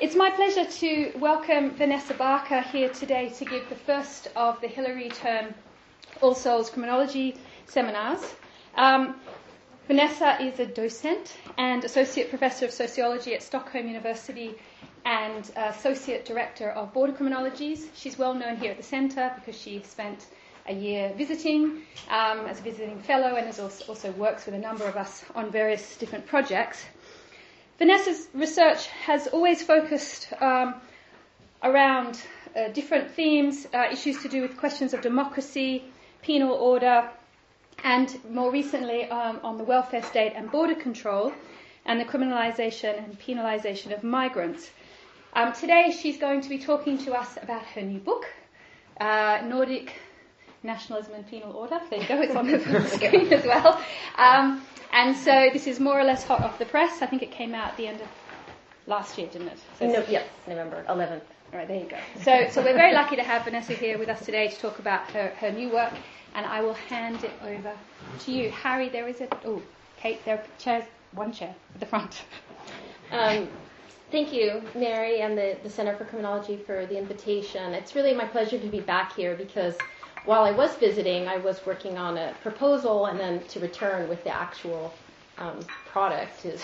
It's my pleasure to welcome Vanessa Barker here today to give the first of the Hilary Term All Souls Criminology seminars. Um, Vanessa is a docent and associate professor of sociology at Stockholm University and associate director of border criminologies. She's well known here at the centre because she spent a year visiting um, as a visiting fellow and also, also works with a number of us on various different projects. Vanessa's research has always focused um, around uh, different themes, uh, issues to do with questions of democracy, penal order, and more recently um, on the welfare state and border control, and the criminalisation and penalisation of migrants. Um, today she's going to be talking to us about her new book, uh, Nordic Nationalism and Penal Order. There you go, it's on the screen as well. Um, and so this is more or less hot off the press. I think it came out at the end of last year, didn't it? So no, yes, November 11th. All right, there you go. So, so we're very lucky to have Vanessa here with us today to talk about her, her new work, and I will hand it over to you. Harry, there is a. Oh, Kate, there are chairs, one chair at the front. Um, thank you, Mary, and the, the Center for Criminology for the invitation. It's really my pleasure to be back here because while I was visiting, I was working on a proposal, and then to return with the actual um, product is,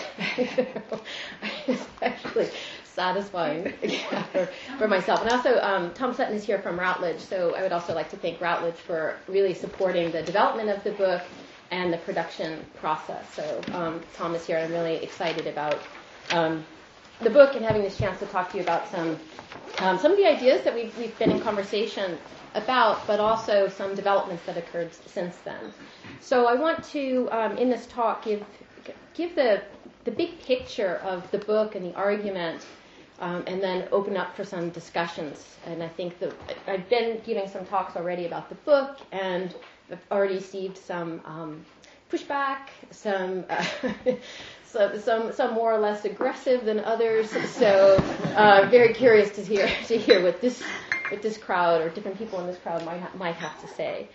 is actually satisfying for, for myself. And also, um, Tom Sutton is here from Routledge, so I would also like to thank Routledge for really supporting the development of the book and the production process. So um, Tom is here. I'm really excited about um, the book and having this chance to talk to you about some um, some of the ideas that we've, we've been in conversation about, but also some developments that occurred since then. So I want to, um, in this talk, give give the the big picture of the book and the argument, um, and then open up for some discussions. And I think that I've been giving some talks already about the book, and I've already received some um, pushback, some. Uh, some, some, some more or less aggressive than others. So, uh, very curious to hear to hear what this what this crowd or different people in this crowd might ha- might have to say.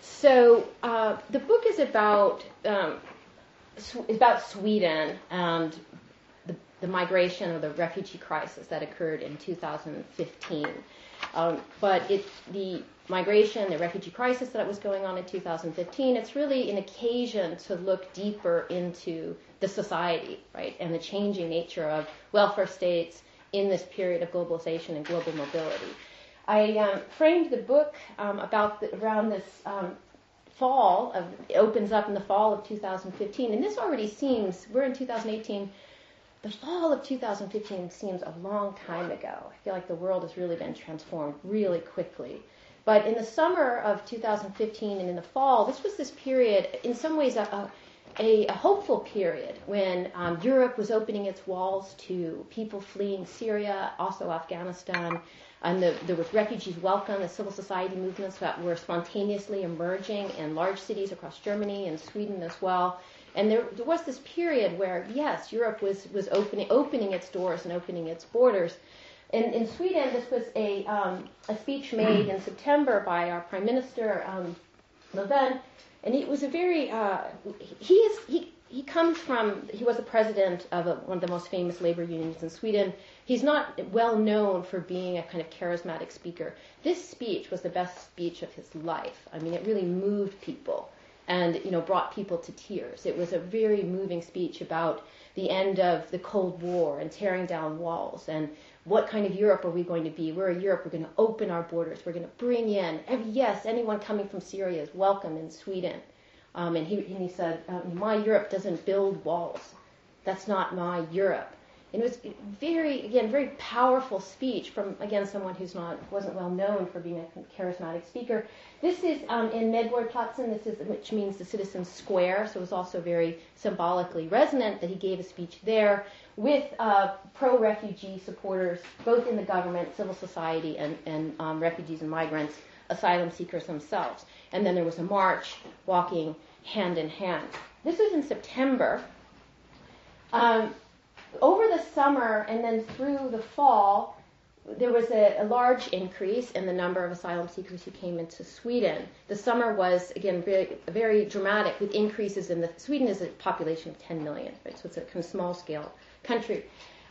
So, uh, the book is about um, sw- about Sweden and the, the migration or the refugee crisis that occurred in 2015. Um, but it, the migration, the refugee crisis that was going on in 2015, it's really an occasion to look deeper into the society, right, and the changing nature of welfare states in this period of globalization and global mobility. I um, framed the book um, about the, around this um, fall of it opens up in the fall of 2015, and this already seems we're in 2018. The fall of 2015 seems a long time ago. I feel like the world has really been transformed really quickly. But in the summer of 2015 and in the fall, this was this period, in some ways, a, a, a hopeful period when um, Europe was opening its walls to people fleeing Syria, also Afghanistan, and the, there was refugees welcome, the civil society movements that were spontaneously emerging in large cities across Germany and Sweden as well. And there, there was this period where, yes, Europe was, was opening, opening its doors and opening its borders. In, in Sweden, this was a, um, a speech made in September by our Prime Minister, um, Löfven, and it was a very, uh, he, is, he, he comes from, he was the president of a, one of the most famous labor unions in Sweden. He's not well known for being a kind of charismatic speaker. This speech was the best speech of his life. I mean, it really moved people and, you know, brought people to tears. It was a very moving speech about the end of the Cold War and tearing down walls and what kind of Europe are we going to be? We're a Europe. We're going to open our borders. We're going to bring in, yes, anyone coming from Syria is welcome in Sweden. Um, and, he, and he said, um, my Europe doesn't build walls. That's not my Europe. And it was very, again, very powerful speech from, again, someone who's not, wasn't well known for being a charismatic speaker. This is um, in Medborgarplatsen, this is, which means the citizens' square, so it was also very symbolically resonant that he gave a speech there with uh, pro-refugee supporters, both in the government, civil society, and, and um, refugees and migrants, asylum seekers themselves. And then there was a march walking hand in hand. This was in September. Um, over the summer and then through the fall, there was a, a, large increase in the number of asylum seekers who came into Sweden. The summer was again very, very dramatic with increases in the Sweden is a population of 10 million, right? So it's a kind of small scale country.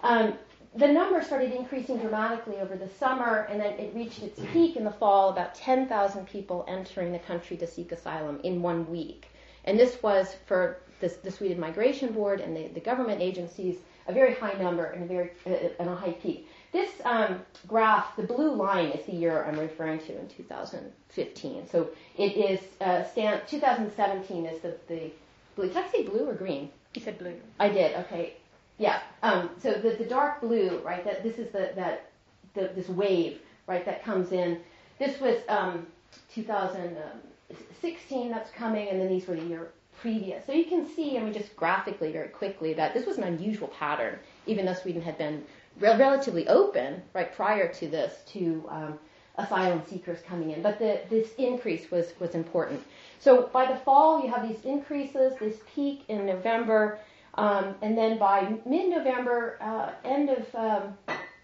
Um, the number started increasing dramatically over the summer, and then it reached its peak in the fall, about 10,000 people entering the country to seek asylum in one week. And this was for this, the Sweden Migration Board and the, the, government agencies a very high number and a very uh, and a high peak. This um, graph, the blue line, is the year I'm referring to in 2015. So it is uh, stand, 2017 is the, the blue. Did I say blue or green? You said blue. I did. Okay. Yeah. Um, so the, the dark blue, right? That this is the that the, this wave, right? That comes in. This was um, 2016. That's coming, and then these were the year previous. So you can see, I mean, just graphically, very quickly, that this was an unusual pattern, even though Sweden had been re- relatively open, right, prior to this, to um, asylum seekers coming in. But the, this increase was was important. So by the fall, you have these increases, this peak in November. Um, and then by mid-November, uh, end of, um,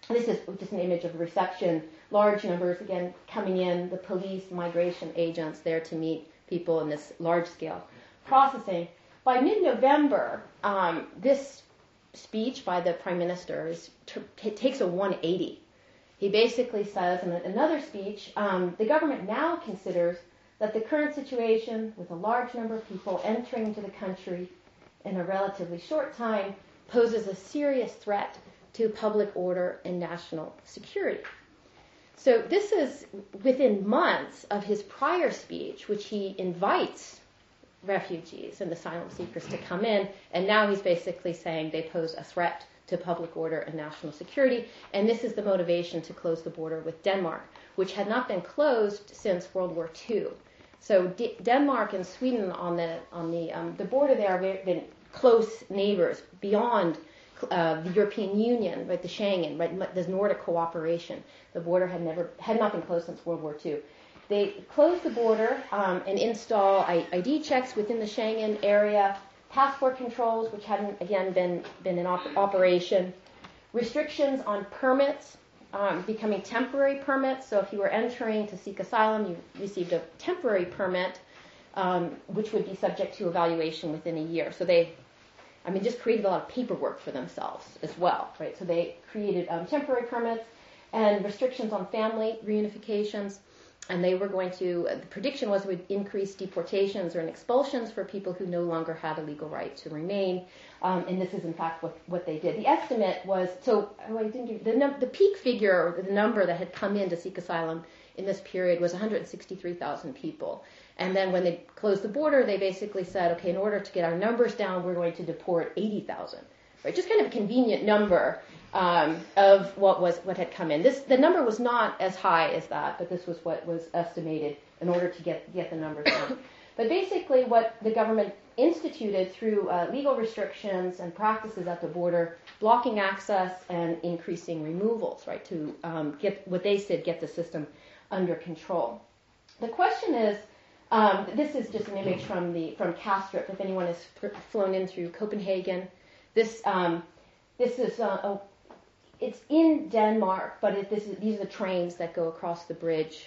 this is just an image of reception, large numbers again coming in, the police, migration agents there to meet people in this large scale processing. By mid-November, um, this speech by the prime minister is, t- takes a 180. He basically says in another speech, um, the government now considers that the current situation with a large number of people entering into the country in a relatively short time poses a serious threat to public order and national security. So this is within months of his prior speech, which he invites refugees and asylum seekers to come in, and now he's basically saying they pose a threat to public order and national security, and this is the motivation to close the border with Denmark, which had not been closed since World War II. So D- Denmark and Sweden on the on the um, the border there have been close neighbors beyond uh, the European Union, right? The Schengen, right? There's Nordic cooperation. The border had never had not been closed since World War II. They closed the border um, and install ID checks within the Schengen area, passport controls, which hadn't again been been in op- operation, restrictions on permits um, becoming temporary permits. So if you were entering to seek asylum, you received a temporary permit, um, which would be subject to evaluation within a year. So they, I mean, just created a lot of paperwork for themselves as well, right? So they created um, temporary permits and restrictions on family reunifications. And they were going to, uh, the prediction was would increase deportations or expulsions for people who no longer had a legal right to remain. Um, and this is in fact what, what they did. The estimate was so oh, I didn't give, the, num- the peak figure or the number that had come in to seek asylum in this period was 163,000 people. And then when they closed the border, they basically said, okay, in order to get our numbers down, we're going to deport 80,000. Right, just kind of a convenient number um, of what was what had come in. This the number was not as high as that, but this was what was estimated in order to get get the numbers down. but basically, what the government instituted through uh, legal restrictions and practices at the border, blocking access and increasing removals, right, to um, get what they said get the system under control. The question is, um, this is just an image from the from Kastrup. If anyone has flown in through Copenhagen, this um, this is uh, a, it's in Denmark, but these are the trains that go across the bridge.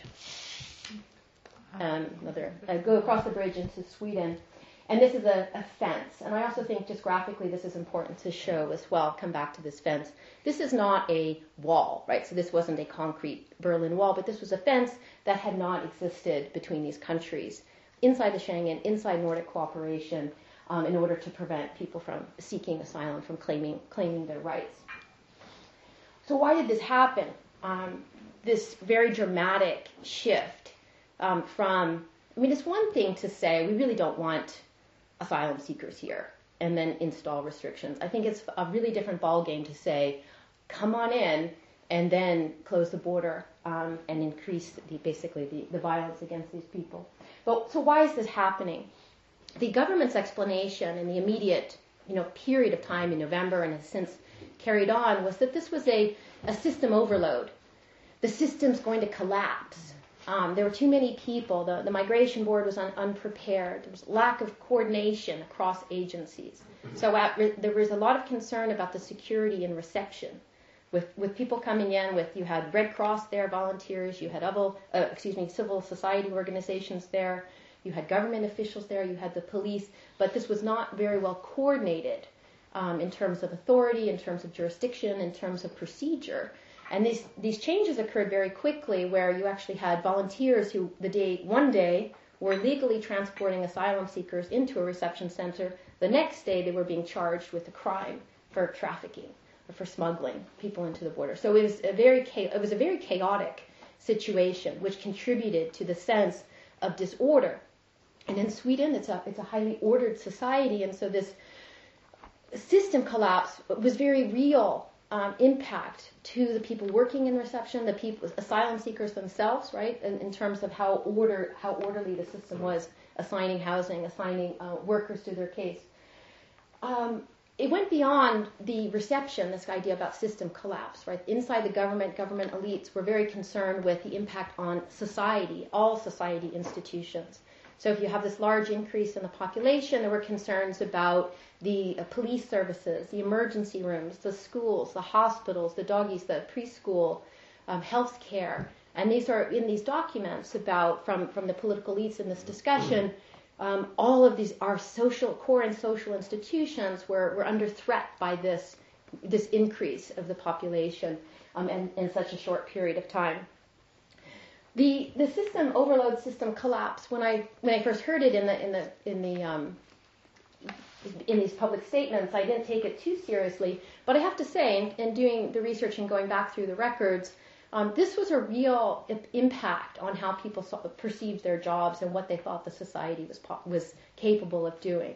Um, another uh, go across the bridge into Sweden. And this is a, a, fence. And I also think just graphically this is important to show as well. Come back to this fence. This is not a wall, right? So this wasn't a concrete Berlin Wall, but this was a fence that had not existed between these countries inside the Schengen, inside Nordic cooperation, um, in order to prevent people from seeking asylum, from claiming claiming their rights. So why did this happen? Um, this very dramatic shift um, from I mean, it's one thing to say we really don't want asylum seekers here and then install restrictions. I think it's a really different ballgame to say, come on in and then close the border um, and increase the, basically the, the violence against these people. But so why is this happening? The government's explanation in the immediate you know period of time in November and has since carried on was that this was a, a system overload. The system's going to collapse. Um, there were too many people. The, the migration board was un, unprepared. There was lack of coordination across agencies. So at, there was a lot of concern about the security and reception. With, with people coming in with, you had Red Cross there, volunteers, you had other, uh, excuse me, civil society organizations there, you had government officials there, you had the police, but this was not very well coordinated um, in terms of authority, in terms of jurisdiction, in terms of procedure. And these, these changes occurred very quickly where you actually had volunteers who the day, one day were legally transporting asylum seekers into a reception center. The next day they were being charged with a crime for trafficking or for smuggling people into the border. So it was a very, it was a very chaotic situation, which contributed to the sense of disorder. And in Sweden, it's a, it's a highly ordered society, and so this system collapse was very real um, impact to the people working in reception, the people, asylum seekers themselves, right, in, in terms of how order, how orderly the system was assigning housing, assigning uh, workers to their case. Um, it went beyond the reception, this idea about system collapse, right? Inside the government, government elites were very concerned with the impact on society, all society institutions. So if you have this large increase in the population, there were concerns about the uh, police services, the emergency rooms, the schools, the hospitals, the dagis, the preschool, um, health care. And these are in these documents about from, from the political elites in this discussion. Um, all of these are social core and social institutions were, were under threat by this this increase of the population um, in, in such a short period of time. The the system overload system collapse when I when I first heard it in the in the in the um, in these public statements, I didn't take it too seriously. But I have to say, in, in doing the research and going back through the records, um, this was a real impact on how people saw, perceived their jobs and what they thought the society was was capable of doing.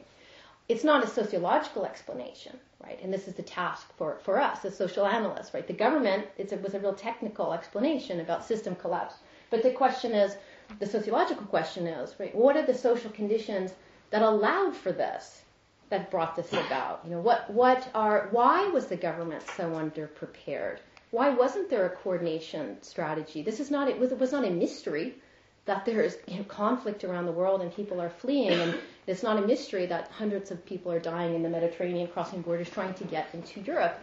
It's not a sociological explanation, right? And this is the task for, for us as social analysts, right? The government it's a, was a real technical explanation about system collapse. But the question is, the sociological question is, right, what are the social conditions that allowed for this, that brought this about? You know, what, what are, why was the government so underprepared? Why wasn't there a coordination strategy? This is not, it was, it was not a mystery that there is you know, conflict around the world and people are fleeing, and it's not a mystery that hundreds of people are dying in the Mediterranean crossing borders trying to get into Europe.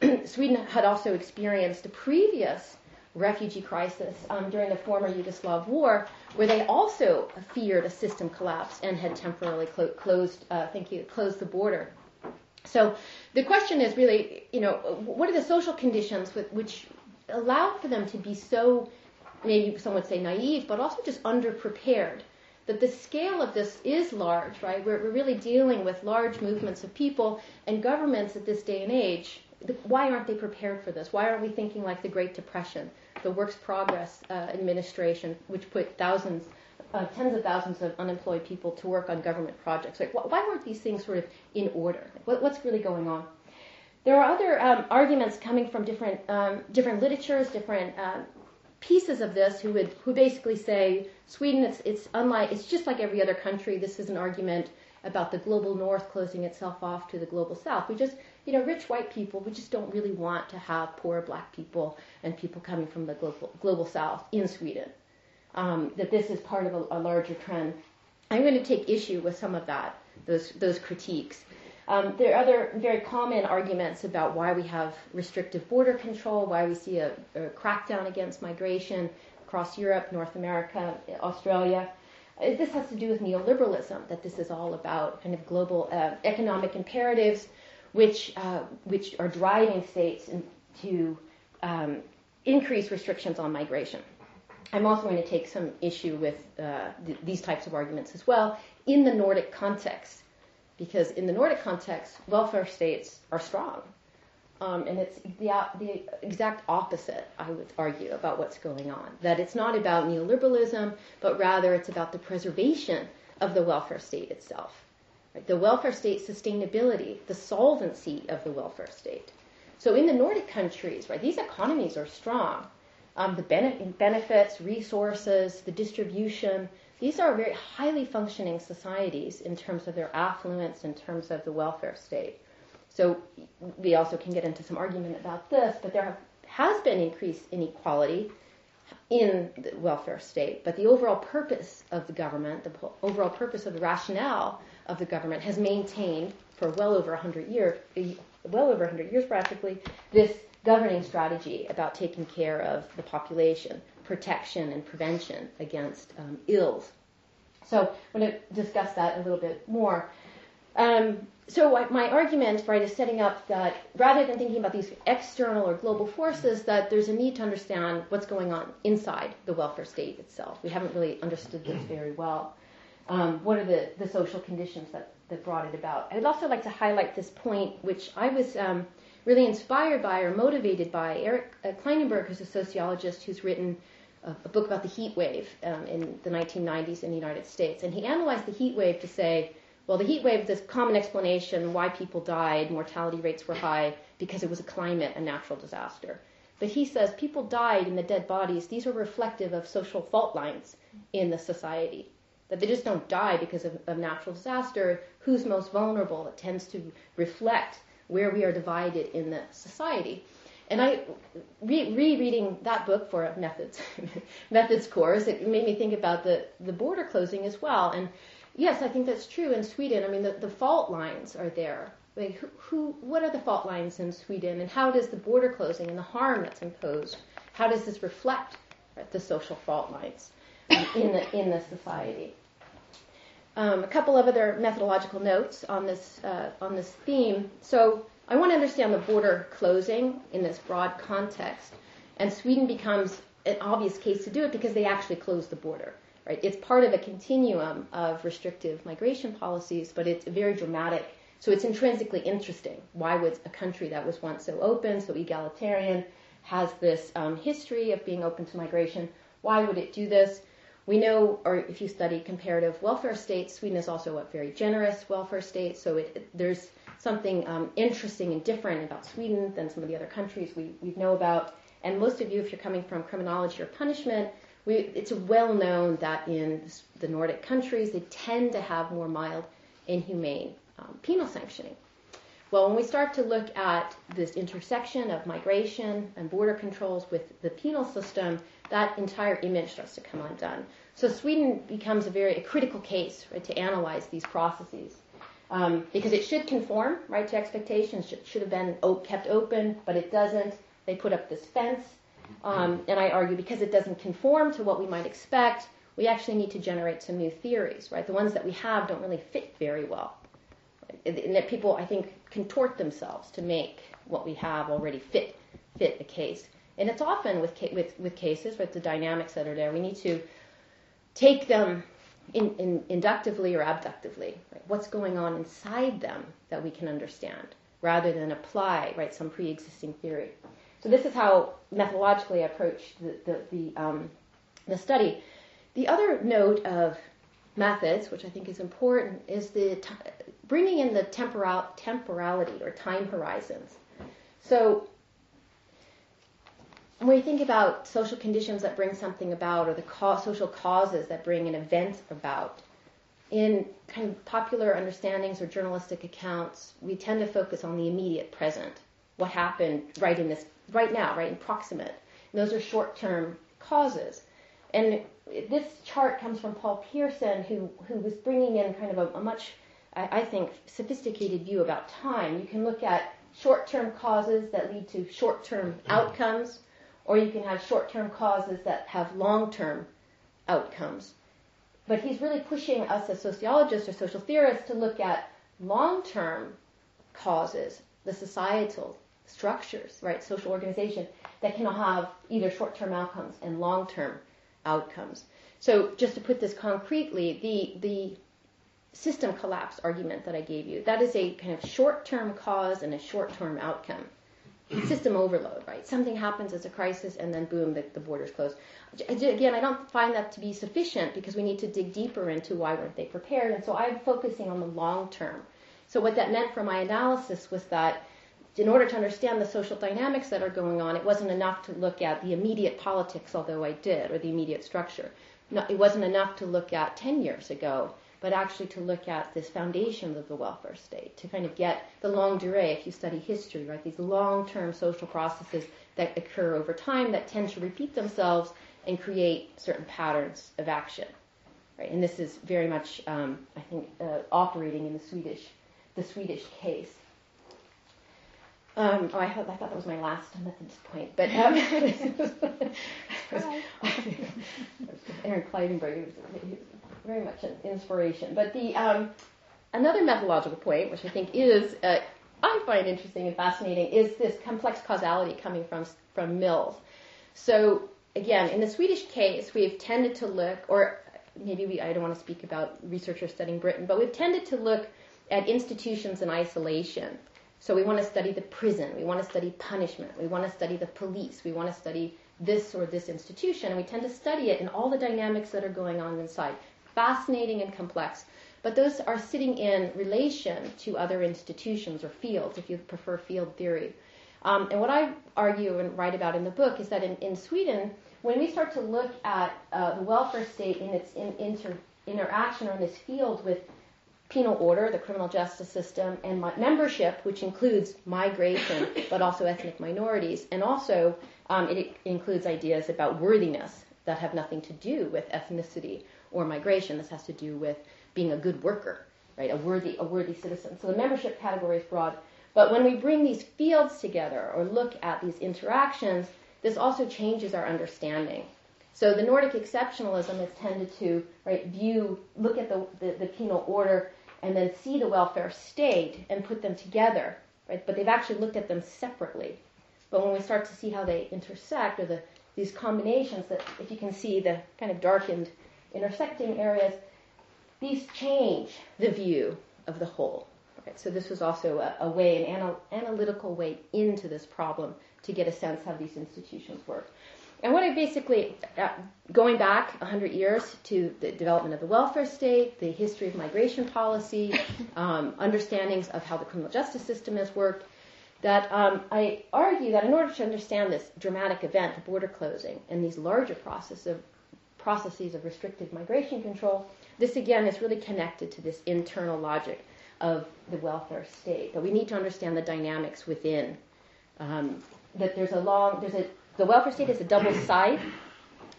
Sweden had also experienced a previous refugee crisis um, during the former Yugoslav war, where they also feared a system collapse and had temporarily clo- closed, uh, thank you, closed the border. So the question is really, you know, what are the social conditions with, which allow for them to be so, maybe some would say naive, but also just underprepared? That the scale of this is large, right? We're, we're really dealing with large movements of people and governments at this day and age. Why aren't they prepared for this? Why aren't we thinking like the Great Depression? The Works Progress uh, Administration, which put thousands, uh, tens of thousands of unemployed people to work on government projects. Like, why weren't these things sort of in order? What, what's really going on? There are other um, arguments coming from different um, different literatures, different uh, pieces of this, who would who basically say Sweden, it's it's unlike, it's just like every other country. This is an argument about the global north closing itself off to the global south. We just you know, rich white people, we just don't really want to have poor black people and people coming from the global, global south in Sweden. Um, that this is part of a, a, larger trend. I'm going to take issue with some of that, those, those critiques. Um, there are other very common arguments about why we have restrictive border control, why we see a, a crackdown against migration across Europe, North America, Australia. Uh, this has to do with neoliberalism, that this is all about kind of global uh, economic imperatives which, uh, which are driving states to um, increase restrictions on migration. I'm also going to take some issue with uh, th- these types of arguments as well in the Nordic context, because in the Nordic context, welfare states are strong. Um, and it's the, the exact opposite, I would argue, about what's going on. That it's not about neoliberalism, but rather it's about the preservation of the welfare state itself? The welfare state sustainability, the solvency of the welfare state. So in the Nordic countries, right, these economies are strong. Um, the benefits, resources, the distribution, these are very highly functioning societies in terms of their affluence, in terms of the welfare state. So we also can get into some argument about this, but there have, has been increased inequality in the welfare state. But the overall purpose of the government, the overall purpose of the rationale of the government has maintained for well over 100 years, well over 100 years practically, this governing strategy about taking care of the population, protection and prevention against um, ills. So I'm going to discuss that a little bit more. Um, so my argument, right, is setting up that rather than thinking about these external or global forces, that there's a need to understand what's going on inside the welfare state itself. We haven't really understood this very well. Um, what are the, the social conditions that, that brought it about? I'd also like to highlight this point, which I was um, really inspired by or motivated by Eric uh, Klinenberg, who's a sociologist who's written a, a book about the heat wave um, in the 1990s in the United States. And he analyzed the heat wave to say, well, the heat wave, this common explanation why people died, mortality rates were high, because it was a climate, a natural disaster. But he says people died in the dead bodies. These are reflective of social fault lines in the society. That they just don't die because of, of natural disaster. Who's most vulnerable? It tends to reflect where we are divided in the society. And I, re- rereading that book for methods methods course, it made me think about the, the border closing as well. And Yes, I think that's true in Sweden. I mean, the, the fault lines are there. Like, who, who, what are the fault lines in Sweden, and how does the border closing and the harm that's imposed, how does this reflect the social fault lines in the in the society? Um, a couple of other methodological notes on this uh, on this theme. So I want to understand the border closing in this broad context, and Sweden becomes an obvious case to do it because they actually close the border. Right? It's part of a continuum of restrictive migration policies, but it's very dramatic. So it's intrinsically interesting. Why would a country that was once so open, so egalitarian, has this um, history of being open to migration? Why would it do this? We know, or if you study comparative welfare states, Sweden is also a very generous welfare state. So it, there's something um, interesting and different about Sweden than some of the other countries we, we know about. And most of you, if you're coming from criminology or punishment, we, it's well known that in the Nordic countries, they tend to have more mild inhumane um, penal sanctioning. Well, when we start to look at this intersection of migration and border controls with the penal system, that entire image starts to come undone. So Sweden becomes a very a critical case right, to analyze these processes. Um, because it should conform right to expectations, should, should have been kept open, but it doesn't. They put up this fence um, and I argue because it doesn't conform to what we might expect, we actually need to generate some new theories, right? The ones that we have don't really fit very well. And that people, I think, contort themselves to make what we have already fit fit a case. And it's often with with with cases with the dynamics that are there, we need to take them in, in, inductively or abductively. Right? What's going on inside them that we can understand, rather than apply right some pre-existing theory. So this is how methodologically I approach the, the, the, um, the study. The other note of methods, which I think is important, is the t- bringing in the temporal, temporality or time horizons. So when we think about social conditions that bring something about or the co- social causes that bring an event about, in kind of popular understandings or journalistic accounts, we tend to focus on the immediate present, what happened right in this right now, right, in proximate. And those are short-term causes. And this chart comes from Paul Pierson, who, who was bringing in kind of a, a much, I, I think, sophisticated view about time. You can look at short-term causes that lead to short-term outcomes, or you can have short-term causes that have long-term outcomes. But he's really pushing us as sociologists or social theorists to look at long-term causes, the societal structures, right, social organization that can have either short-term outcomes and long-term outcomes. So just to put this concretely, the the system collapse argument that I gave you, that is a kind of short-term cause and a short-term outcome. System overload, right? Something happens as a crisis and then boom, the, the borders close. Again, I don't find that to be sufficient because we need to dig deeper into why weren't they prepared. And so I'm focusing on the long term. So what that meant for my analysis was that in order to understand the social dynamics that are going on, it wasn't enough to look at the immediate politics, although I did, or the immediate structure. No, it wasn't enough to look at 10 years ago, but actually to look at this foundation of the welfare state, to kind of get the longue durée, if you study history, right, these long-term social processes that occur over time that tend to repeat themselves and create certain patterns of action. Right? And this is very much, um, I think, uh, operating in the Swedish, the Swedish case. Um, oh, I, thought, I thought that was my last Methodist point, but um, Aaron Klinenberg was very much an inspiration. But the um, another methodological point, which I think is, uh, I find interesting and fascinating, is this complex causality coming from, from Mills. So again, in the Swedish case, we have tended to look, or maybe we, I don't want to speak about researchers studying Britain, but we've tended to look at institutions in isolation. So we want to study the prison, we want to study punishment, we want to study the police, we want to study this or this institution, and we tend to study it in all the dynamics that are going on inside. Fascinating and complex. But those are sitting in relation to other institutions or fields, if you prefer field theory. Um, and what I argue and write about in the book is that in, in Sweden, when we start to look at uh, the welfare state in its in, inter, interaction or in this field with penal order, the criminal justice system, and membership, which includes migration, but also ethnic minorities, and also um, it, it includes ideas about worthiness that have nothing to do with ethnicity or migration. This has to do with being a good worker, right? A worthy, a worthy citizen. So the membership category is broad. But when we bring these fields together or look at these interactions, this also changes our understanding. So the Nordic exceptionalism has tended to right, view, look at the, the, the penal order and then see the welfare state and put them together, right? But they've actually looked at them separately. But when we start to see how they intersect or the, these combinations that if you can see the kind of darkened intersecting areas, these change the view of the whole. Right? So this was also a, a way, an anal- analytical way into this problem to get a sense how these institutions work. And what I basically, uh, going back 100 years to the development of the welfare state, the history of migration policy, um, understandings of how the criminal justice system has worked, that um, I argue that in order to understand this dramatic event, the border closing, and these larger process of, processes of restricted migration control, this again is really connected to this internal logic of the welfare state. That we need to understand the dynamics within. Um, that there's a long, there's a, the welfare state is a double side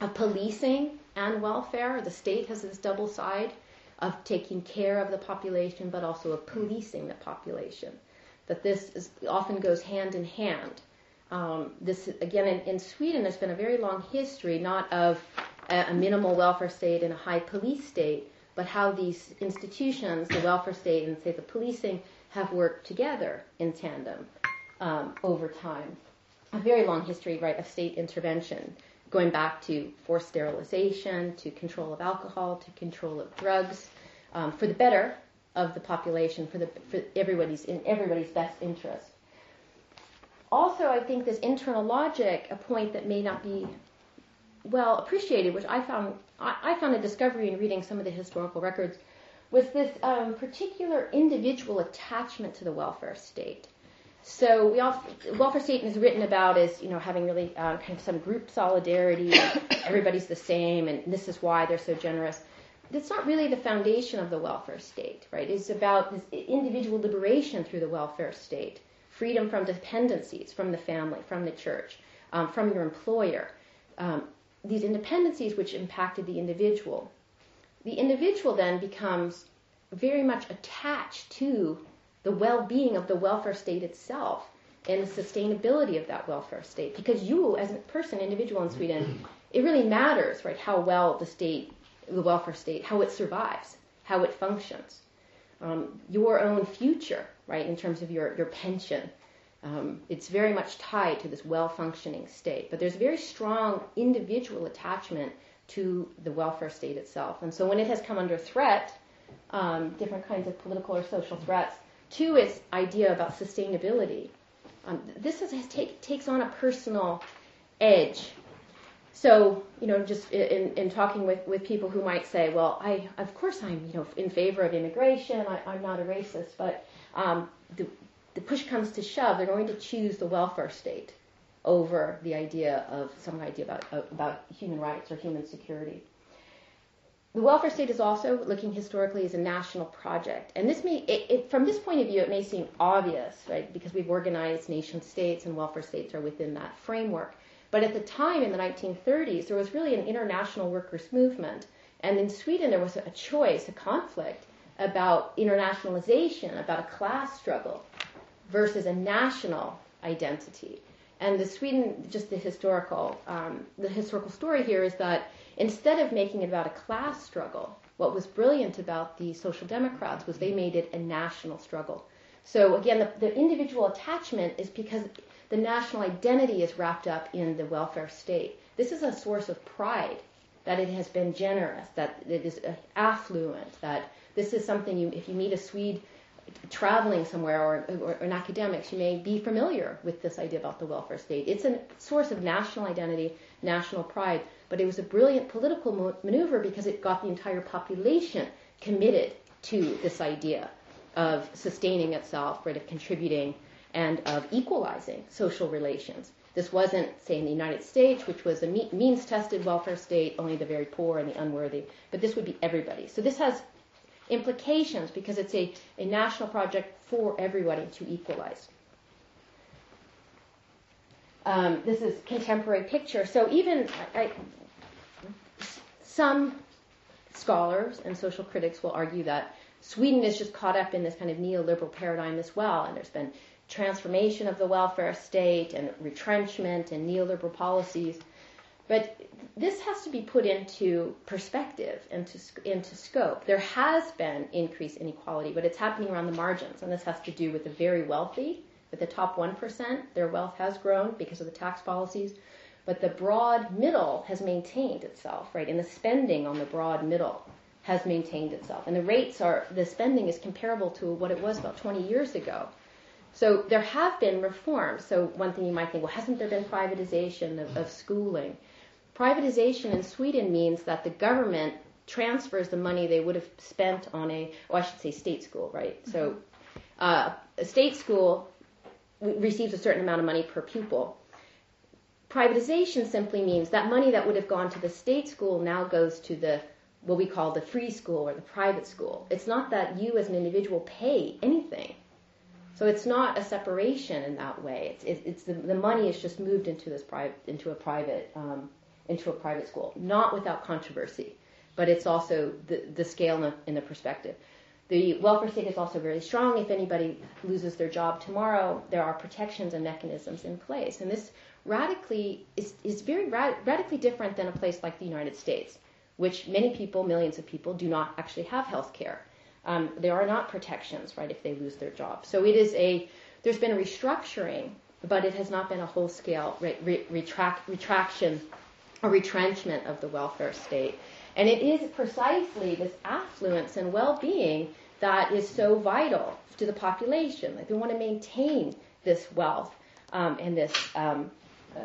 of policing and welfare. The state has this double side of taking care of the population, but also of policing the population. That this is, often goes hand in hand. Um, this again in, in, Sweden, there's been a very long history not of a, a minimal welfare state and a high police state, but how these institutions, the welfare state and say the policing, have worked together in tandem um, over time. A very long history, right, of state intervention, going back to forced sterilization, to control of alcohol, to control of drugs, um, for the better of the population, for the for everybody's in everybody's best interest. Also, I think this internal logic, a point that may not be well appreciated, which I found I, I found a discovery in reading some of the historical records, was this um, particular individual attachment to the welfare state. So we all, welfare state is written about as you know having really uh, kind of some group solidarity, everybody's the same, and this is why they're so generous. That's not really the foundation of the welfare state, right? It's about this individual liberation through the welfare state, freedom from dependencies from the family, from the church, um, from your employer, um, these independencies which impacted the individual. The individual then becomes very much attached to the well-being of the welfare state itself and the sustainability of that welfare state. Because you, as a person, individual in Sweden, it really matters, right, how well the state, the welfare state, how it survives, how it functions. Um, your own future, right, in terms of your, your pension, um, it's very much tied to this well-functioning state, but there's a very strong individual attachment to the welfare state itself. And so when it has come under threat, um, different kinds of political or social threats, to its idea about sustainability, um, this is, take, takes on a personal edge. So, you know, just in, in talking with, with people who might say, well, I, of course I'm, you know, in favor of immigration, I, am not a racist, but um, the, the push comes to shove, they're going to choose the welfare state over the idea of some idea about, about human rights or human security. The welfare state is also looking historically as a national project, and this may, it, it, from this point of view, it may seem obvious, right? Because we've organized nation states, and welfare states are within that framework. But at the time, in the 1930s, there was really an international workers' movement, and in Sweden there was a choice, a conflict about internationalization, about a class struggle versus a national identity. And the Sweden, just the historical, um, the historical story here is that instead of making it about a class struggle, what was brilliant about the Social Democrats was they made it a national struggle. So again, the, the individual attachment is because the national identity is wrapped up in the welfare state. This is a source of pride that it has been generous, that it is affluent, that this is something you, if you meet a Swede traveling somewhere or, or, or, in academics, you may be familiar with this idea about the welfare state. It's a source of national identity, national pride, but it was a brilliant political maneuver because it got the entire population committed to this idea of sustaining itself, right, of contributing, and of equalizing social relations. This wasn't, say, in the United States, which was a means tested welfare state, only the very poor and the unworthy, but this would be everybody. So this has implications because it's a, a national project for everybody to equalize. Um, this is contemporary picture. So even I, some scholars and social critics will argue that Sweden is just caught up in this kind of neoliberal paradigm as well, and there's been transformation of the welfare state and retrenchment and neoliberal policies. But this has to be put into perspective and to, into scope. There has been increased inequality, but it's happening around the margins, and this has to do with the very wealthy. With the top 1%, their wealth has grown because of the tax policies, but the broad middle has maintained itself, right? And the spending on the broad middle has maintained itself. And the rates are, the spending is comparable to what it was about 20 years ago. So there have been reforms. So one thing you might think, well, hasn't there been privatization of, of schooling? Privatization in Sweden means that the government transfers the money they would have spent on a, oh, I should say state school, right? Mm-hmm. So uh, a state school receives a certain amount of money per pupil. Privatization simply means that money that would have gone to the state school now goes to the what we call the free school or the private school. It's not that you as an individual pay anything. So it's not a separation in that way. It's, it's, it's the, the, money is just moved into this private into a private um, into a private school, not without controversy, but it's also the, the scale in the, in the perspective. The welfare state is also very strong. If anybody loses their job tomorrow, there are protections and mechanisms in place. And this radically is, is very rad- radically different than a place like the United States, which many people, millions of people, do not actually have health care. Um, there are not protections, right, if they lose their job. So it is a, there's been a restructuring, but it has not been a whole scale re- re- retract, retraction or retrenchment of the welfare state. And it is precisely this affluence and well-being that is so vital to the population. Like they want to maintain this wealth um, and this um, uh,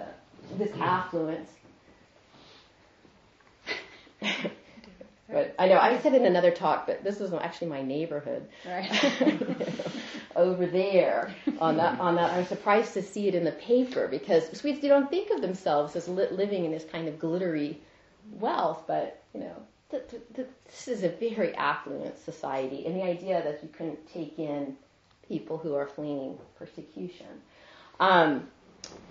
this affluence. but I know I said in another talk, but this is actually my neighborhood. Right. Over there on that on that, I'm surprised to see it in the paper because Swedes they don't think of themselves as li- living in this kind of glittery wealth, but you know, the, the, the, this is a very affluent society, and the idea that you couldn't take in people who are fleeing persecution, um,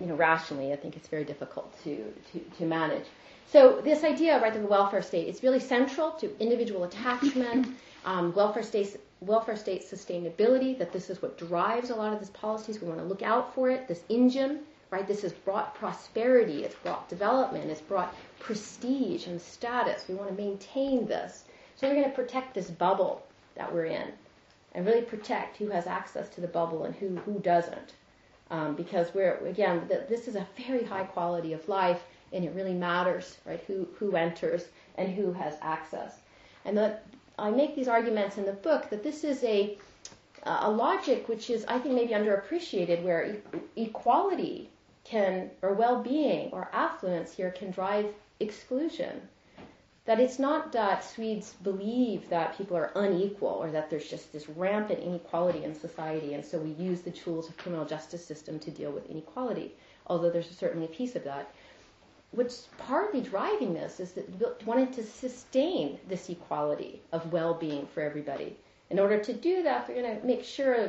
you know, rationally, I think it's very difficult to, to, to manage. So this idea, right, of the welfare state is really central to individual attachment, um, welfare state welfare state sustainability. That this is what drives a lot of these policies. We want to look out for it. This engine right? This has brought prosperity, it's brought development, it's brought prestige and status. We want to maintain this. So we're going to protect this bubble that we're in and really protect who has access to the bubble and who, who doesn't. Um, because we're, again, this is a very high quality of life and it really matters, right, who, who enters and who has access. And that I make these arguments in the book that this is a, a logic which is, I think, maybe underappreciated, where e- equality can, or well-being or affluence here can drive exclusion. That it's not that Swedes believe that people are unequal or that there's just this rampant inequality in society, and so we use the tools of criminal justice system to deal with inequality, although there's certainly a piece of that. What's partly driving this is that wanting to sustain this equality of well-being for everybody. In order to do that, they're going to make sure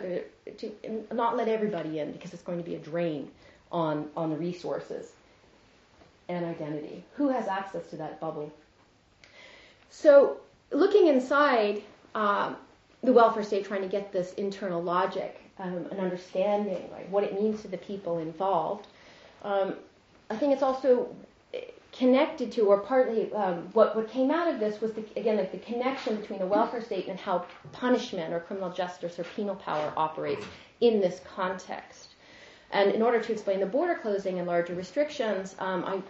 to not let everybody in because it's going to be a drain on, on resources and identity. Who has access to that bubble? So, looking inside um, the welfare state, trying to get this internal logic um, and understanding, right, what it means to the people involved, Um, I think it's also connected to, or partly, um, what, what came out of this was, the, again, like the connection between the welfare state and how punishment or criminal justice or penal power operates in this context. And in order to explain the border closing and larger restrictions, um, I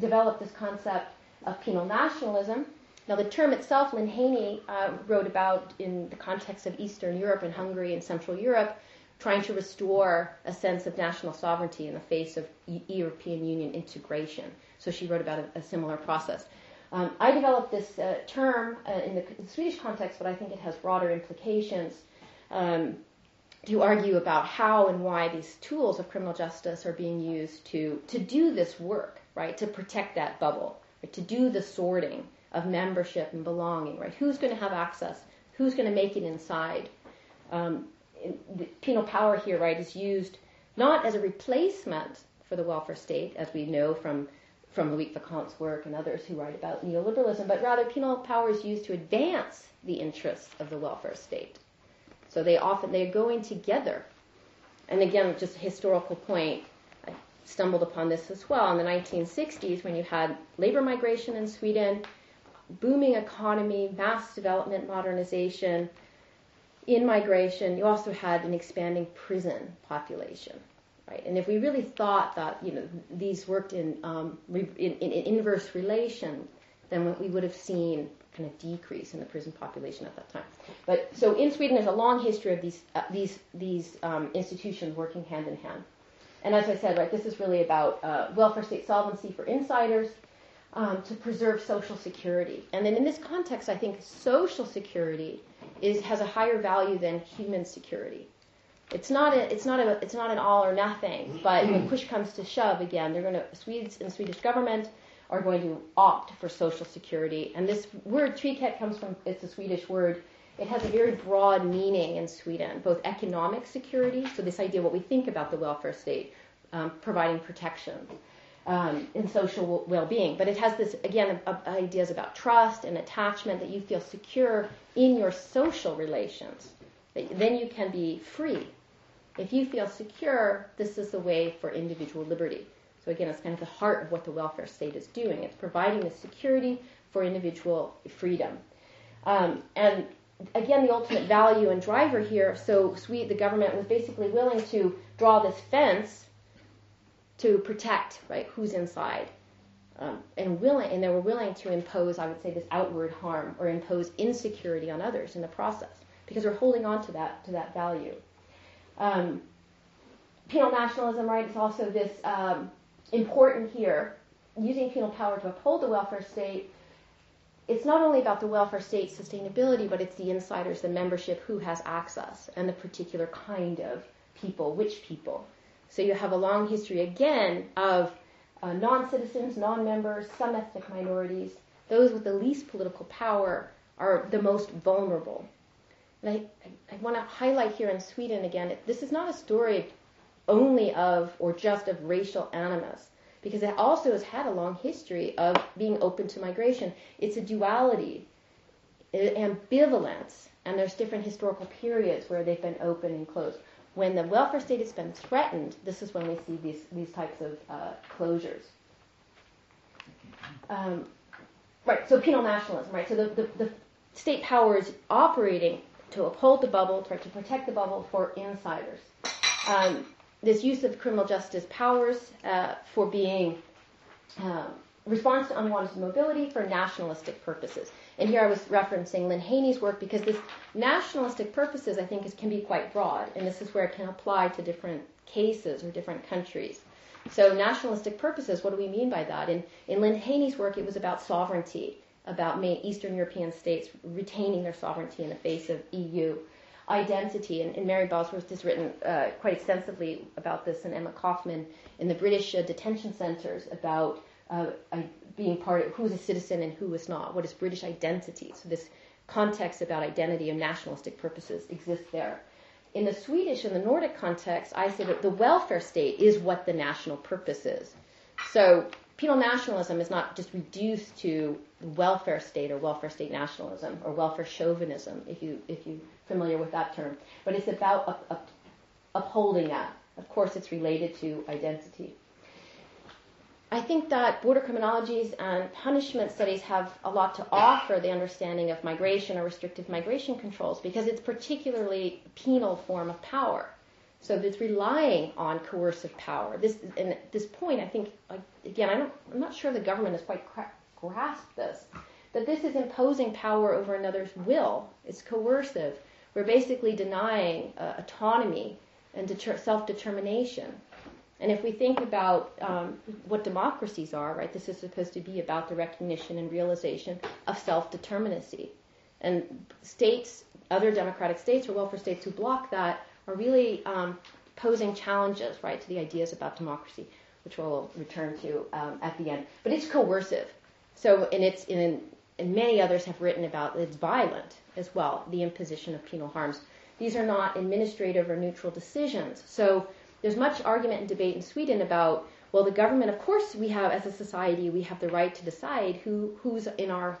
developed this concept of penal nationalism. Now, the term itself, Lynne Haney uh, wrote about in the context of Eastern Europe and Hungary and Central Europe, trying to restore a sense of national sovereignty in the face of e- European Union integration. So she wrote about a, a similar process. Um, I developed this uh, term uh, in the, Swedish context, but I think it has broader implications um, to argue about how and why these tools of criminal justice are being used to, to do this work, right? To protect that bubble, right? to do the sorting of membership and belonging, right? Who's going to have access? Who's going to make it inside? Um, the penal power here, right, is used not as a replacement for the welfare state, as we know from from Loic Wacquant's work and others who write about neoliberalism, but rather penal power is used to advance the interests of the welfare state. So they often they're going together. And again, just a historical point, I stumbled upon this as well in the 1960s when you had labor migration in Sweden, booming economy, mass development, modernization. In migration, you also had an expanding prison population. Right? And if we really thought that you know these worked in, um, in, in, in inverse relation, then what we would have seen kind of decrease in the prison population at that time. But so in Sweden, there's a long history of these uh, these these um, institutions working hand in hand. And as I said, right, this is really about uh, welfare state solvency for insiders um, to preserve social security. And then in this context, I think social security is has a higher value than human security it's not a, it's not a, it's not an all or nothing. But when push comes to shove, again, they're going to Swedes and Swedish government are going to opt for social security. And this word trygghet comes from it's a Swedish word. It has a very broad meaning in Sweden, both economic security, so this idea what we think about the welfare state, um, providing protection, um, and social well-being. But it has this again ideas about trust and attachment that you feel secure in your social relations. Then you can be free if you feel secure, this is the way for individual liberty. So again, it's kind of the heart of what the welfare state is doing. It's providing the security for individual freedom. Um, and again, the ultimate value and driver here. So Swede, the government was basically willing to draw this fence to protect, right, who's inside. Um, and willing, and they were willing to impose, I would say, this outward harm or impose insecurity on others in the process because they're holding on to that to that value. Um, penal nationalism, right, is also this um, important here. Using penal power to uphold the welfare state, it's not only about the welfare state sustainability, but it's the insiders, the membership, who has access, and the particular kind of people, which people. So you have a long history again of uh, non-citizens, non-members, some ethnic minorities. Those with the least political power are the most vulnerable. And I, I, I want to highlight here in Sweden again, this is not a story only of or just of racial animus, because it also has had a long history of being open to migration. It's a duality, ambivalence, and there's different historical periods where they've been open and closed. When the welfare state has been threatened, this is when we see these, these types of uh, closures. Um, right, so penal nationalism, right? So the, the, the state power is operating to uphold the bubble, to protect the bubble for insiders. Um, this use of criminal justice powers uh, for being uh, response to unwanted mobility for nationalistic purposes. And here I was referencing Lynne Haney's work because this nationalistic purposes I think is, can be quite broad, and this is where it can apply to different cases or different countries. So nationalistic purposes, what do we mean by that? In, in Lynne Haney's work, it was about sovereignty about Eastern European states retaining their sovereignty in the face of EU identity. And, and Mary Bosworth has written uh, quite extensively about this, and Emma Kaufman in the British uh, detention centers about uh, being part of who's a citizen and who is not. What is British identity? So this context about identity and nationalistic purposes exists there. In the Swedish and the Nordic context, I say that the welfare state is what the national purpose is. So penal nationalism is not just reduced to welfare state or welfare state nationalism or welfare chauvinism, if you if you're familiar with that term, but it's about up, up, upholding that. Of course, it's related to identity. I think that border criminologies and punishment studies have a lot to offer the understanding of migration or restrictive migration controls because it's particularly penal form of power. So it's relying on coercive power. This, and at this point, I think, again, I don't, I'm not sure the government has quite grasped this, that this is imposing power over another's will. It's coercive. We're basically denying uh, autonomy and deter- self-determination. And if we think about um, what democracies are, right, this is supposed to be about the recognition and realization of self-determinacy. And states, other democratic states or welfare states who block that are really um, posing challenges, right, to the ideas about democracy, which we'll return to um, at the end. But it's coercive. So, and it's in, and many others have written about it's violent as well, the imposition of penal harms. These are not administrative or neutral decisions. So there's much argument and debate in Sweden about, well, the government, of course, we have as a society, we have the right to decide who who's in our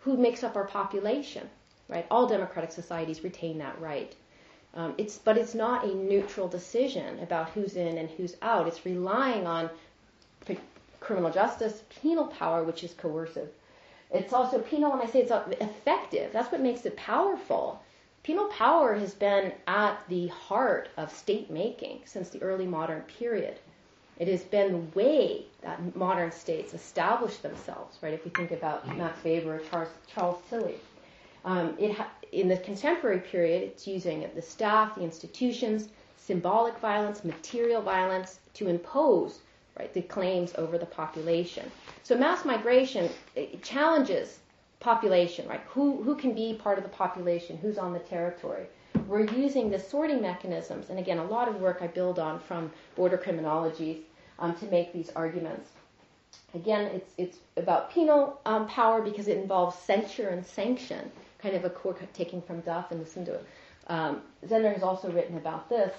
who makes up our population, right? All democratic societies retain that right. Um, it's, but it's not a neutral decision about who's in and who's out. It's relying on criminal justice, penal power, which is coercive. It's also penal, and I say it's effective. That's what makes it powerful. Penal power has been at the heart of state making since the early modern period. It has been the way that modern states establish themselves, right? If we think about Max Weber Charles, Charles Tilly. Um, it ha- in the contemporary period, it's using the staff, the institutions, symbolic violence, material violence to impose right, the claims over the population. So mass migration challenges population, right? Who, who can be part of the population? Who's on the territory? We're using the sorting mechanisms, and again, a lot of work I build on from border criminologies um, to make these arguments. Again, it's, it's about penal um, power because it involves censure and sanction kind of a core taking from Duff and Lucinda. Um, Zedner has also written about this.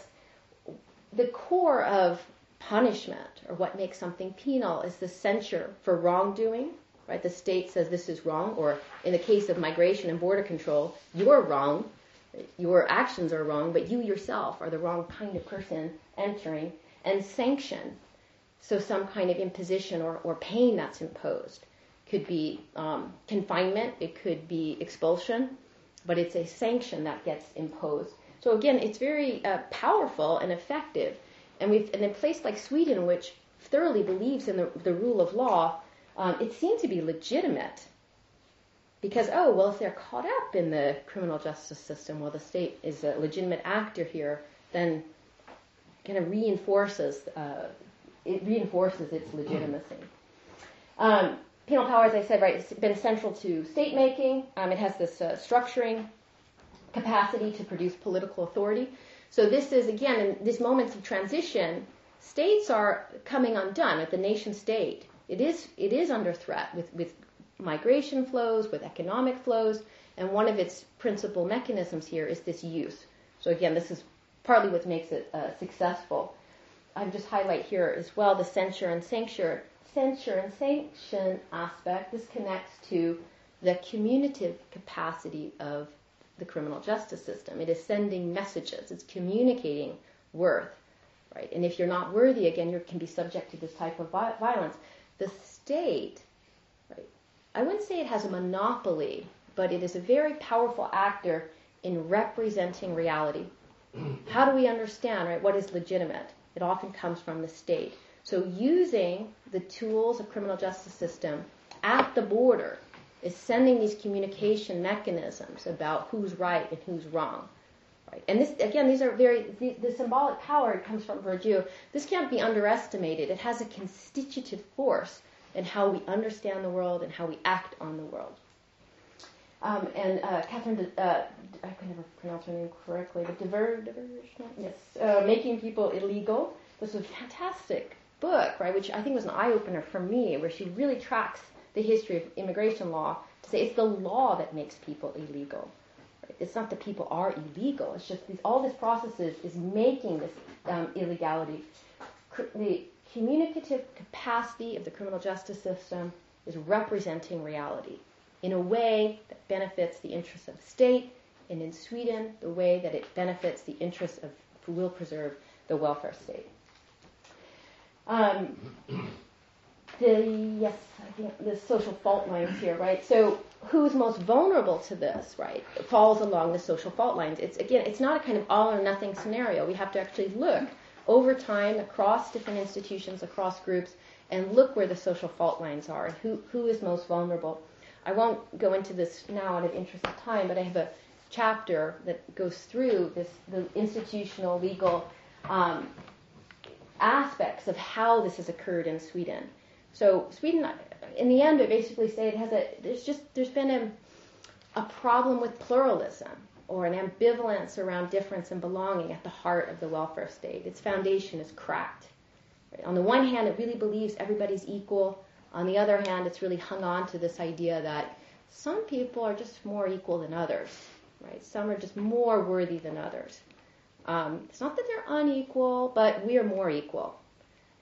The core of punishment, or what makes something penal, is the censure for wrongdoing. Right? The state says this is wrong, or in the case of migration and border control, you're wrong. Your actions are wrong, but you yourself are the wrong kind of person entering. And sanction, so some kind of imposition or, or pain that's imposed could be um, confinement, it could be expulsion, but it's a sanction that gets imposed. So again, it's very uh, powerful and effective. And we've, in a place like Sweden, which thoroughly believes in the, the rule of law, um, it seemed to be legitimate. Because, oh, well, if they're caught up in the criminal justice system, well, the state is a legitimate actor here, then kind of reinforces, uh, it reinforces its legitimacy. Um, penal power, as I said, right, has been central to state making. Um, it has this uh, structuring capacity to produce political authority. So this is again in these moments of transition, states are coming undone at the nation state. It is it is under threat with, with migration flows, with economic flows, and one of its principal mechanisms here is this use. So again, this is partly what makes it uh, successful. I just highlight here as well the censure and censure censure and sanction aspect, this connects to the communicative capacity of the criminal justice system. It is sending messages. It's communicating worth, right? And if you're not worthy, again, you can be subject to this type of violence. The state, right? I wouldn't say it has a monopoly, but it is a very powerful actor in representing reality. How do we understand, right? What is legitimate? It often comes from the state. So using the tools of criminal justice system at the border is sending these communication mechanisms about who's right and who's wrong. Right? And this, again, these are very, the, the symbolic power comes from Bourdieu. This can't be underestimated. It has a constitutive force in how we understand the world and how we act on the world. Um, and uh, Catherine, uh, I can never pronounce her name correctly, but Dever, yes, uh, making people illegal. This was fantastic book, right, which I think was an eye opener for me, where she really tracks the history of immigration law to say it's the law that makes people illegal. Right? It's not that people are illegal. It's just these, all this processes is making this um, illegality. The communicative capacity of the criminal justice system is representing reality in a way that benefits the interests of the state, and in Sweden, the way that it benefits the interests of, will preserve the welfare state. Um, the yes, I think the social fault lines here, right? So who's most vulnerable to this, right? falls along the social fault lines. It's again, it's not a kind of all or nothing scenario. We have to actually look over time across different institutions, across groups, and look where the social fault lines are and who who is most vulnerable. I won't go into this now out of interest of time, but I have a chapter that goes through this the institutional legal um, aspects of how this has occurred in Sweden. So Sweden, in the end, I basically say it has a there's just there's been a a problem with pluralism or an ambivalence around difference and belonging at the heart of the welfare state. Its foundation is cracked. Right? On the one hand, it really believes everybody's equal. On the other hand, it's really hung on to this idea that some people are just more equal than others. Right? Some are just more worthy than others. Um, it's not that they're unequal, but we are more equal.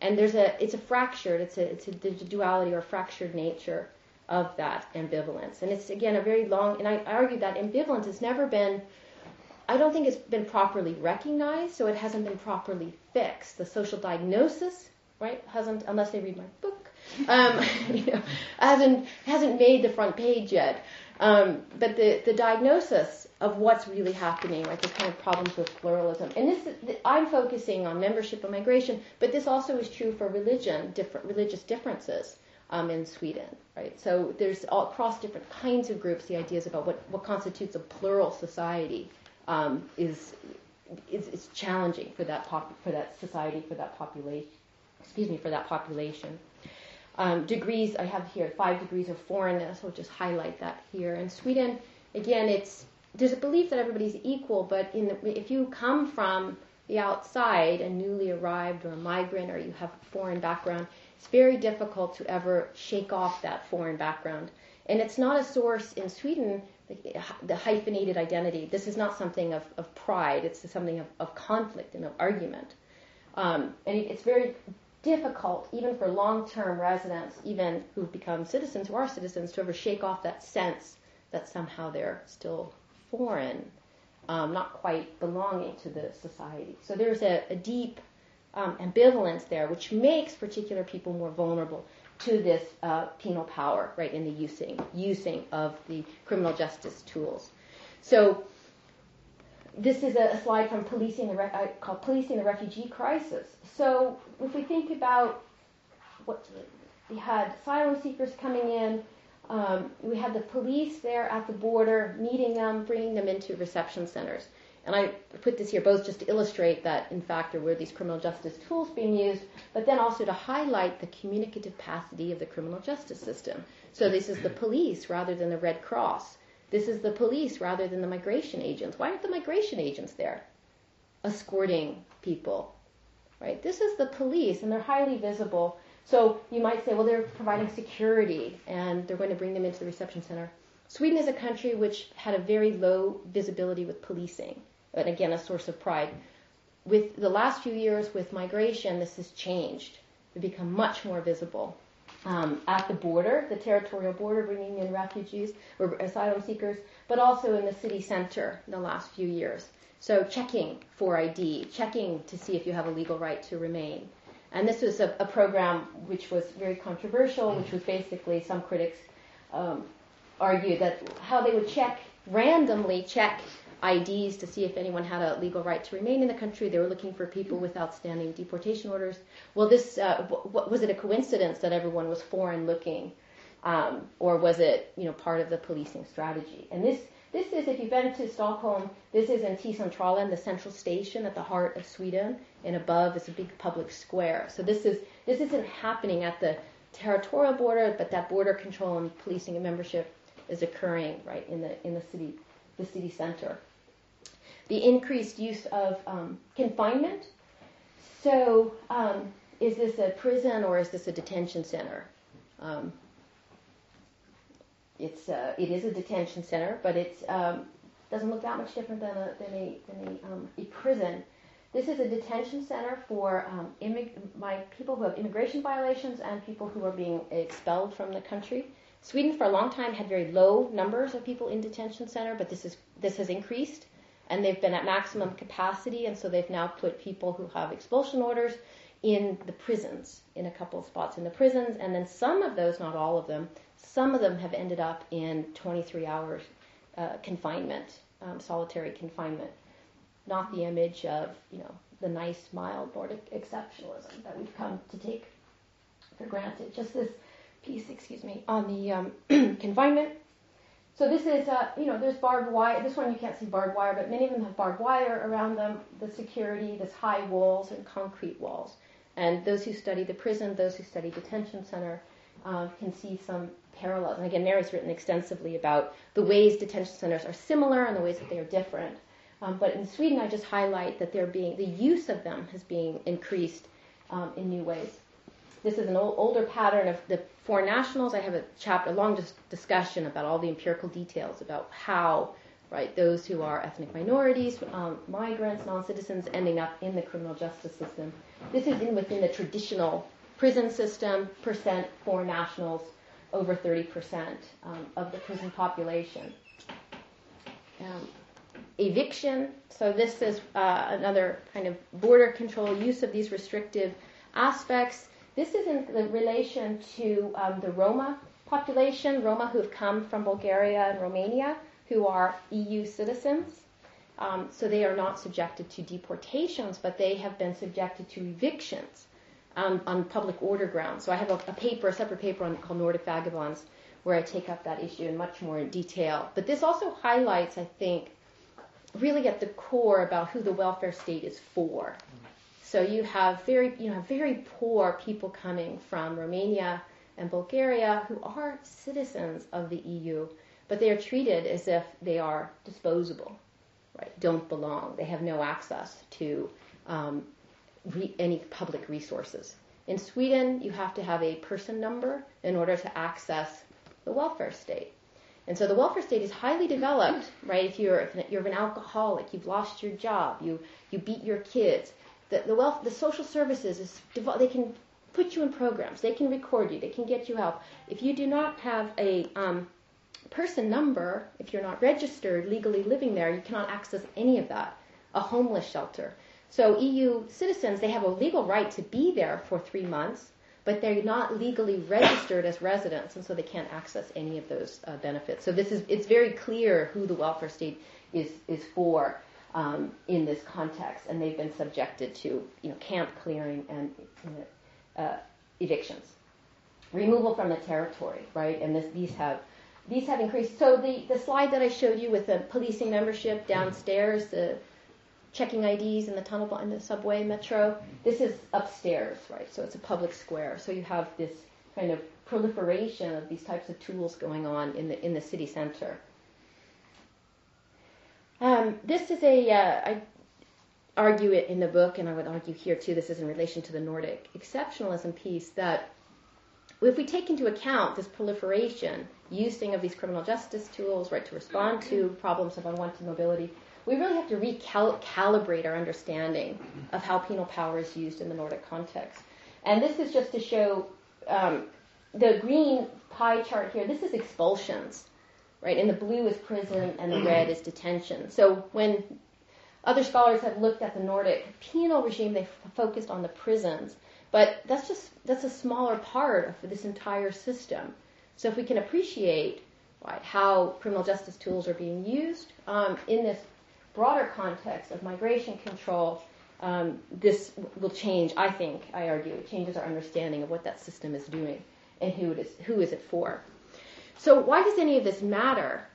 And there's a it's a fractured it's a it's a, a duality or fractured nature of that ambivalence. And it's again a very long and I argue that ambivalence has never been I don't think it's been properly recognized so it hasn't been properly fixed. The social diagnosis right hasn't unless they read my book um, you know, hasn't hasn't made the front page yet um, but the the diagnosis of what's really happening, right? The kind of problems with pluralism. And this, I'm focusing on membership and migration, but this also is true for religion, different religious differences um, in Sweden, right? So there's all, across different kinds of groups, the ideas about what, what constitutes a plural society um, is, is, is challenging for that pop, for that society, for that population. Excuse me, for that population. Um, degrees, I have here five degrees of foreignness. I'll just highlight that here. In Sweden, again, it's there's a belief that everybody's equal, but the, if you come from the outside, a newly arrived or a migrant, or you have a foreign background, it's very difficult to ever shake off that foreign background. And it's not a source in Sweden, the, hyphenated identity. This is not something of, of pride, it's something of, of conflict and of argument. Um, and it, it's very difficult, even for long term residents, even who've become citizens, who are citizens, to ever shake off that sense that somehow they're still foreign, um, not quite belonging to the society. So there's a, a deep um, ambivalence there, which makes particular people more vulnerable to this uh, penal power, right, in the using using of the criminal justice tools. So this is a, slide from policing the re- called policing the refugee crisis. So if we think about what we had asylum seekers coming in, um, we had the police there at the border, meeting them, bringing them into reception centers. And I put this here both just to illustrate that, in fact, there were these criminal justice tools being used, but then also to highlight the communicative capacity of the criminal justice system. So this is the police rather than the Red Cross. This is the police rather than the migration agents. Why aren't the migration agents there escorting people? Right? This is the police, and they're highly visible so you might say, well, they're providing security and they're going to bring them into the reception center. Sweden is a country which had a very low visibility with policing, and again, a source of pride. With the last few years with migration, this has changed. They've become much more visible. Um, at the border, the territorial border, bringing in refugees or asylum seekers, but also in the city center in the last few years. So checking for ID, checking to see if you have a legal right to remain. And this was a, a program which was very controversial, which was basically some critics um, argued that how they would check, randomly check IDs to see if anyone had a legal right to remain in the country. They were looking for people with outstanding deportation orders. Well, this uh, w- was it a coincidence that everyone was foreign looking, um, or was it you know part of the policing strategy? And this this is, if you've been to Stockholm, this is in T-Centralen, the central station at the heart of Sweden, and above is a big public square. So this is this isn't happening at the territorial border, but that border control and policing and membership is occurring right in the in the city, the city center. The increased use of um, confinement. So, um, is this a prison or is this a detention center? Um, it's uh, it is a detention center, but it um, doesn't look that much different than a than a than a, um, a prison. This is a detention center for um, immig- my people who have immigration violations and people who are being expelled from the country. Sweden for a long time had very low numbers of people in detention center, but this is this has increased, and they've been at maximum capacity, and so they've now put people who have expulsion orders in the prisons, in a couple of spots in the prisons, and then some of those, not all of them, some of them have ended up in 23 hours uh, confinement, um, solitary confinement. Not the image of, you know, the nice, mild Nordic exceptionalism that we've come to take for granted. Just this piece, excuse me, on the um, confinement. So this is, uh, you know, there's barbed wire. This one you can't see barbed wire, but many of them have barbed wire around them. The security, this high walls and concrete walls. And those who study the prison, those who study detention center, uh, can see some parallels. And again, Mary's written extensively about the ways detention centers are similar and the ways that they are different. Um, but in Sweden, I just highlight that they're being the use of them has being increased um, in new ways. This is an old, older pattern of the foreign nationals. I have a chapter, a long dis- discussion about all the empirical details about how, right, those who are ethnic minorities, um, migrants, non-citizens, ending up in the criminal justice system. This is in within the traditional prison system. Percent foreign nationals, over 30% um, of the prison population. Um, eviction. So this is uh, another kind of border control use of these restrictive aspects. This is in the relation to um, the Roma population, Roma who have come from Bulgaria and Romania, who are EU citizens. Um, so they are not subjected to deportations, but they have been subjected to evictions um, on public order grounds. So I have a, a paper, a separate paper on, called Nordic Vagabonds, where I take up that issue in much more detail. But this also highlights, I think, really at the core about who the welfare state is for. So you have very, you know, very poor people coming from Romania and Bulgaria who are citizens of the EU, but they are treated as if they are disposable, right? Don't belong. They have no access to um, re- any public resources. In Sweden, you have to have a person number in order to access the welfare state. And so the welfare state is highly developed, right? If you're if you're an alcoholic, you've lost your job, you you beat your kids, the the wealth the social services is they can put you in programs, they can record you, they can get you help. If you do not have a um, person number, if you're not registered legally living there, you cannot access any of that. A homeless shelter. So EU citizens, they have a legal right to be there for three months, but they're not legally registered as residents, and so they can't access any of those uh, benefits. So this is it's very clear who the welfare state is is for um, in this context, and they've been subjected to you know camp clearing and uh, evictions, removal from the territory, right? And this, these have these have increased. So the the slide that I showed you with the policing membership downstairs, the checking IDs in the tunnel, in the subway, metro. This is upstairs, right? So it's a public square. So you have this kind of proliferation of these types of tools going on in the in the city center. Um, this is a uh, I argue it in the book, and I would argue here too. This is in relation to the Nordic exceptionalism piece that if we take into account this proliferation, using of these criminal justice tools, right, to respond to problems of unwanted mobility, we really have to recalibrate our understanding of how penal power is used in the Nordic context. And this is just to show um, the green pie chart here. This is expulsions, right? And the blue is prison and the red is detention. So when other scholars have looked at the Nordic penal regime, they focused on the prisons. But that's just that's a smaller part of this entire system. So if we can appreciate right, how criminal justice tools are being used um, in this broader context of migration control, um, this will change, I think, I argue, it changes our understanding of what that system is doing and who it is, who is it for. So why does any of this matter?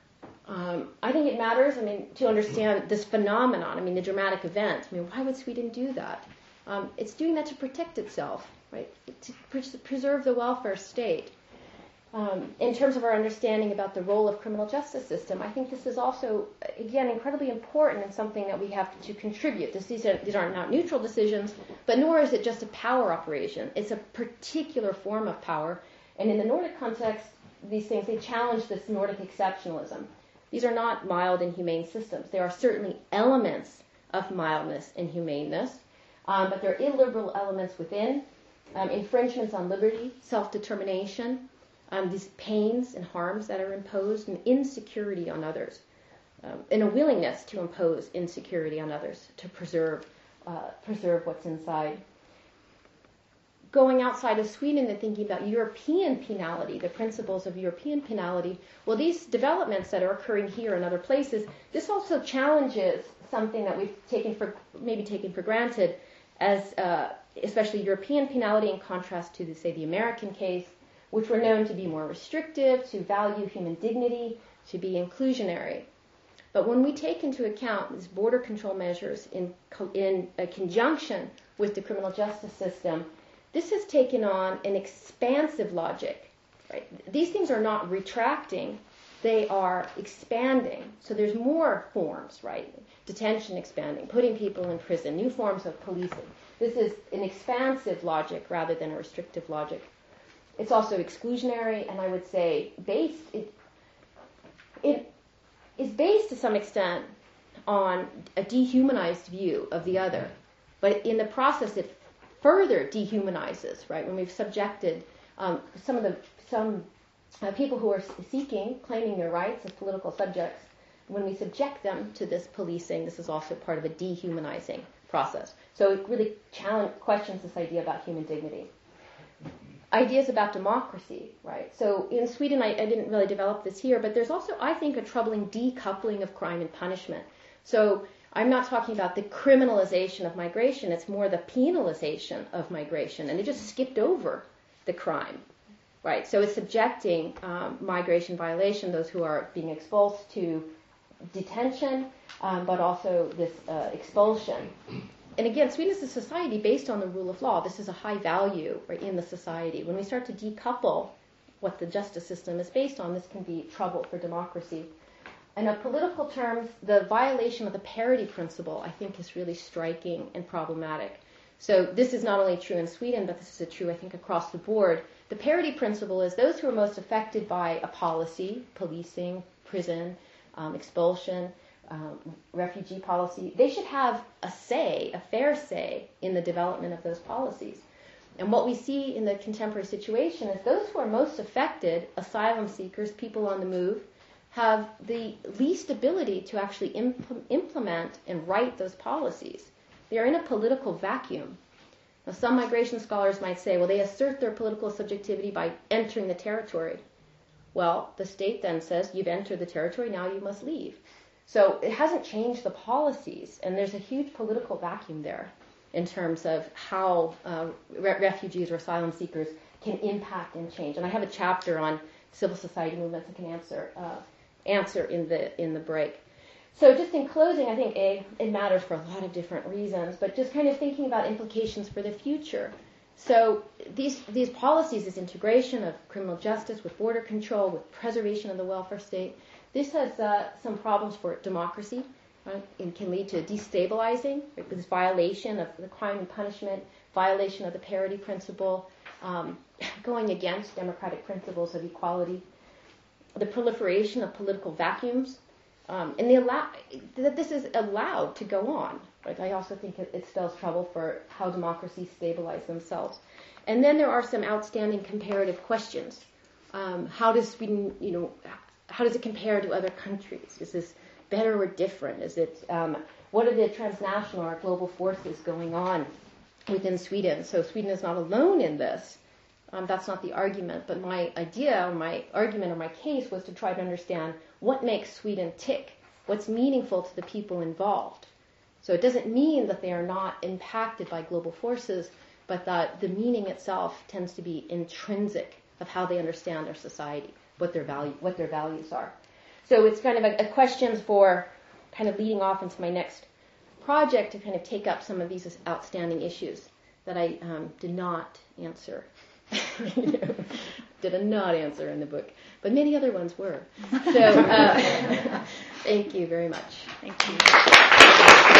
Um, I think it matters, I mean, to understand this phenomenon, I mean, the dramatic event. I mean, why would Sweden do that? Um, it's doing that to protect itself, right? To preserve the welfare state um, in terms of our understanding about the role of criminal justice system, I think this is also, again, incredibly important and something that we have to contribute. This, these, are, these are not neutral decisions, but nor is it just a power operation. It's a particular form of power. And in the Nordic context, these things, they challenge this Nordic exceptionalism. These are not mild and humane systems. There are certainly elements of mildness and humaneness, um, but there are illiberal elements within, um, infringements on liberty, self-determination, um, these pains and harms that are imposed, and insecurity on others, um, and a willingness to impose insecurity on others to preserve uh, preserve what's inside. Going outside of Sweden and thinking about European penality, the principles of European penality, well, these developments that are occurring here and other places, this also challenges something that we've taken for maybe taken for granted as uh, especially European penality in contrast to, the, say, the American case, which were known to be more restrictive, to value human dignity, to be inclusionary. But when we take into account these border control measures in, in conjunction with the criminal justice system, this has taken on an expansive logic. Right? These things are not retracting, they are expanding. So there's more forms, right? Detention expanding, putting people in prison, new forms of policing. This is an expansive logic rather than a restrictive logic. It's also exclusionary, and I would say based. It, it is based to some extent on a dehumanized view of the other, but in the process, it further dehumanizes. Right when we've subjected um, some of the some uh, people who are seeking, claiming their rights as political subjects, when we subject them to this policing, this is also part of a dehumanizing process. So it really challenge, questions this idea about human dignity. Ideas about democracy, right? So in Sweden, I, I didn't really develop this here, but there's also, I think, a troubling decoupling of crime and punishment. So I'm not talking about the criminalization of migration, it's more the penalization of migration. And they just skipped over the crime, right? So it's subjecting um, migration violation, those who are being exposed to detention, um, but also this uh, expulsion. And again, Sweden is a society based on the rule of law. This is a high value right, in the society. When we start to decouple what the justice system is based on, this can be trouble for democracy. And in political terms, the violation of the parity principle, I think, is really striking and problematic. So this is not only true in Sweden, but this is true, I think, across the board. The parity principle is those who are most affected by a policy, policing, prison, um, expulsion, um, refugee policy, they should have a say, a fair say, in the development of those policies. And what we see in the contemporary situation is those who are most affected, asylum seekers, people on the move, have the least ability to actually impl- implement and write those policies. They are in a political vacuum. Now, some migration scholars might say, well, they assert their political subjectivity by entering the territory. Well, the state then says, you've entered the territory, now you must leave. So it hasn't changed the policies, and there's a huge political vacuum there in terms of how uh, re- refugees or asylum seekers can impact and change. And I have a chapter on civil society movements that can answer uh, answer in the in the break. So just in closing, I think a it matters for a lot of different reasons, but just kind of thinking about implications for the future. So these these policies, this integration of criminal justice with border control, with preservation of the welfare state, this has uh, some problems for democracy. Right? It can lead to destabilizing right? this violation of the crime and punishment, violation of the parity principle, um, going against democratic principles of equality, the proliferation of political vacuums, um, and allow- that this is allowed to go on. I also think it, it spells trouble for how democracies stabilize themselves. And then there are some outstanding comparative questions. Um, how does Sweden, you know, how does it compare to other countries? Is this better or different? Is it um, what are the transnational or global forces going on within Sweden? So Sweden is not alone in this. Um, that's not the argument, but my idea or my argument or my case was to try to understand what makes Sweden tick, what's meaningful to the people involved. So it doesn't mean that they are not impacted by global forces, but that the meaning itself tends to be intrinsic of how they understand their society, what their value, what their values are. So it's kind of a, a questions for kind of leading off into my next project to kind of take up some of these outstanding issues that I um, did not answer did a not answer in the book, but many other ones were. So uh, thank you very much. Thank you.